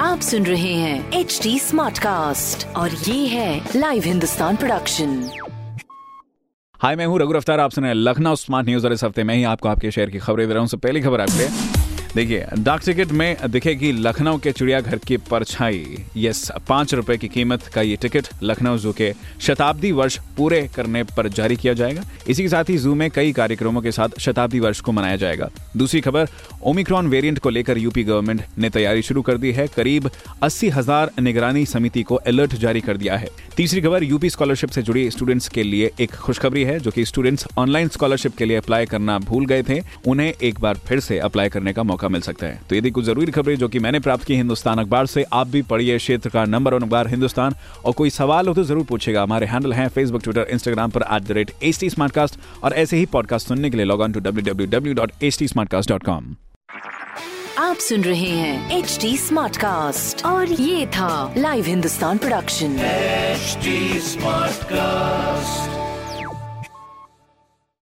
आप सुन रहे हैं एच डी स्मार्ट कास्ट और ये है लाइव हिंदुस्तान प्रोडक्शन हाय मैं हूँ रघु अफ्तार आप सुन रहे हैं लखनऊ स्मार्ट न्यूज़ और इस हफ़्ते में ही आपको आपके शहर की खबरें दे रहा हूँ। पहली खबर आपके लिए। देखिए डाक टिकट में दिखेगी लखनऊ के चिड़ियाघर की परछाई। यस पाँच रुपए की कीमत का ये टिकट लखनऊ जू के शताब्दी वर्ष पूरे करने पर जारी किया जाएगा। इसी के साथ ही जू में कई कार्यक्रमों के साथ शताब्दी वर्ष को मनाया जाएगा। दूसरी खबर ओमिक्रॉन वेरिएंट को लेकर यूपी गवर्नमेंट ने तैयारी शुरू कर दी है। करीब अस्सी हज़ार निगरानी समिति को अलर्ट जारी कर दिया है। तीसरी खबर यूपी स्कॉलरशिप से जुड़ी स्टूडेंट्स के लिए एक खुशखबरी है, जो कि स्टूडेंट्स ऑनलाइन स्कॉलरशिप के लिए अप्लाई करना भूल गए थे। उन्हें एक बार फिर से अप्लाई करने का मौका मिल सकता है। तो यदि कुछ ज़रूरी खबरें जो कि मैंने प्राप्त की हिंदुस्तान अखबार से आप भी पढ़िए क्षेत्र का नंबर वन अखबार हिंदुस्तान। और कोई सवाल हो तो ज़रूर पूछेगा। हमारे हैंडल हैं फेसबुक ट्विटर इंस्टाग्राम पर at the rate H T और ऐसे ही पॉडकास्ट सुनने के लिए log on to W W W dot H T आप सुन रहे हैं एच डी स्मार्ट कास्ट और ये था live Hindustan production smart cast